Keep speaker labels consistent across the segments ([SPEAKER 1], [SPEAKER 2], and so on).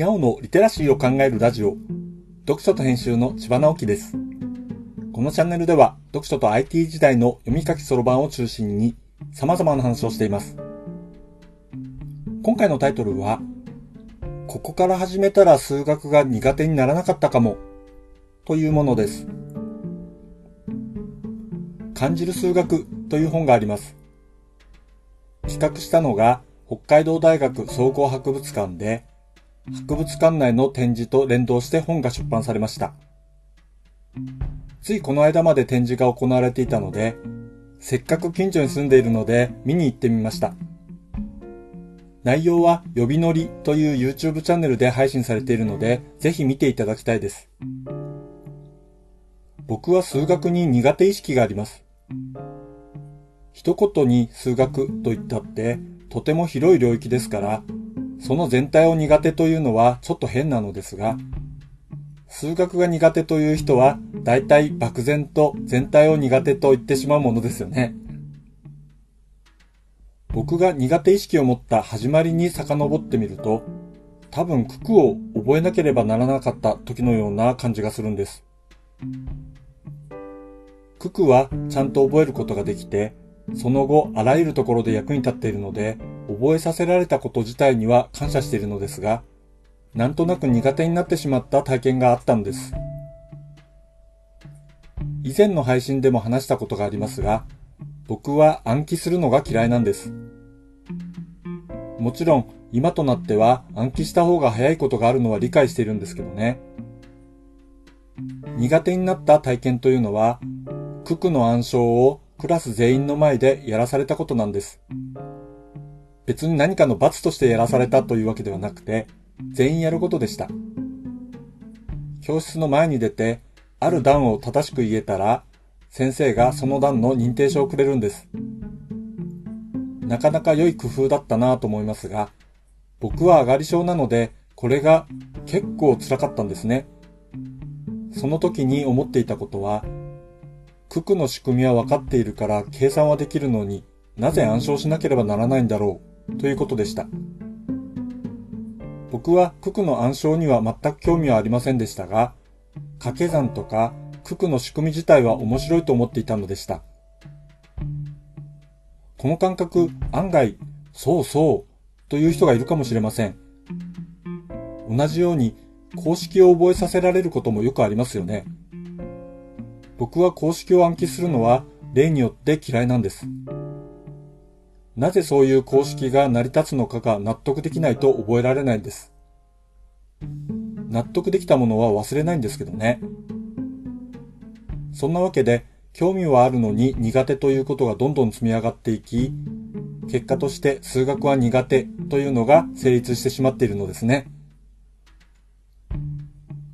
[SPEAKER 1] にゃおのリテラシーを考えるラジオ、読書と編集の千葉直樹です。このチャンネルでは、読書と IT 時代の読み書きそろばんを中心に、様々な話をしています。今回のタイトルは、ここから始めたら数学が苦手にならなかったかも、というものです。感じる数学という本があります。企画したのが北海道大学総合博物館で博物館内の展示と連動して本が出版されました。ついこの間まで展示が行われていたので、せっかく近所に住んでいるので見に行ってみました。内容は呼び乗りという YouTube チャンネルで配信されているので、ぜひ見ていただきたいです。僕は数学に苦手意識があります。一言に数学と言ったってとても広い領域ですから、その全体を苦手というのはちょっと変なのですが、数学が苦手という人は大体漠然と全体を苦手と言ってしまうものですよね。僕が苦手意識を持った始まりに遡ってみると、多分九九を覚えなければならなかった時のような感じがするんです。九九はちゃんと覚えることができて、その後あらゆるところで役に立っているので、覚えさせられたこと自体には感謝しているのですが、なんとなく苦手になってしまった体験があったのです。以前の配信でも話したことがありますが、僕は暗記するのが嫌いなんです。もちろん、今となっては暗記した方が早いことがあるのは理解しているんですけどね。苦手になった体験というのは、九九の暗唱をクラス全員の前でやらされたことなんです。別に何かの罰としてやらされたというわけではなくて、全員やることでした。教室の前に出て、ある段を正しく言えたら、先生がその段の認定書をくれるんです。なかなか良い工夫だったなぁと思いますが、僕は上がり症なので、これが結構辛かったんですね。その時に思っていたことは、九九の仕組みは分かっているから計算はできるのになぜ暗唱しなければならないんだろうということでした。僕は九九の暗唱には全く興味はありませんでしたが、掛け算とか九九の仕組み自体は面白いと思っていたのでした。この感覚、案外、そうそうという人がいるかもしれません。同じように公式を覚えさせられることもよくありますよね。僕は公式を暗記するのは例によって嫌いなんです。なぜそういう公式が成り立つのかが納得できないと覚えられないんです。納得できたものは忘れないんですけどね。そんなわけで、興味はあるのに苦手ということがどんどん積み上がっていき、結果として数学は苦手というのが成立してしまっているのですね。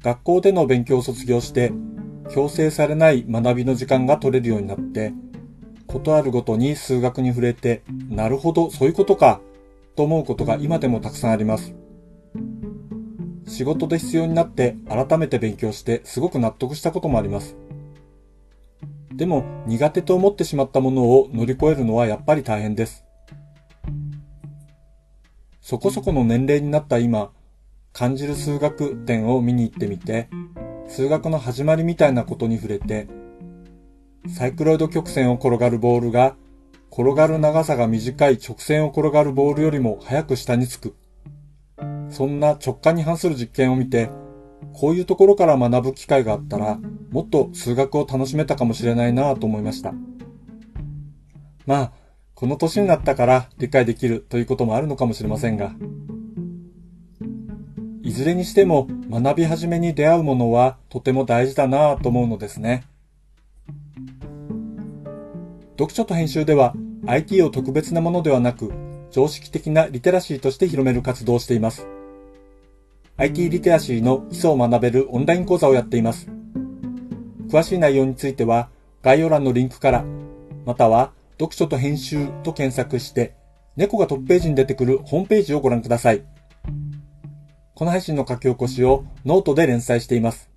[SPEAKER 1] 学校での勉強を卒業して、強制されない学びの時間が取れるようになって、ことあるごとに数学に触れて、なるほど、そういうことか、と思うことが今でもたくさんあります。仕事で必要になって改めて勉強してすごく納得したこともあります。でも苦手と思ってしまったものを乗り越えるのはやっぱり大変です。そこそこの年齢になった今、感じる数学展を見に行ってみて、数学の始まりみたいなことに触れて、サイクロイド曲線を転がるボールが、転がる長さが短い直線を転がるボールよりも早く下につく。そんな直感に反する実験を見て、こういうところから学ぶ機会があったら、もっと数学を楽しめたかもしれないなぁと思いました。まあ、この年になったから理解できるということもあるのかもしれませんが、いずれにしても学び始めに出会うものはとても大事だなぁと思うのですね。読書と編集では IT を特別なものではなく常識的なリテラシーとして広める活動をしています。IT リテラシーの基礎を学べるオンライン講座をやっています。詳しい内容については概要欄のリンクから、または読書と編集と検索して、猫がトップページに出てくるホームページをご覧ください。この配信の書き起こしをノートで連載しています。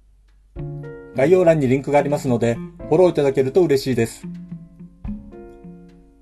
[SPEAKER 1] 概要欄にリンクがありますので、フォローいただけると嬉しいです。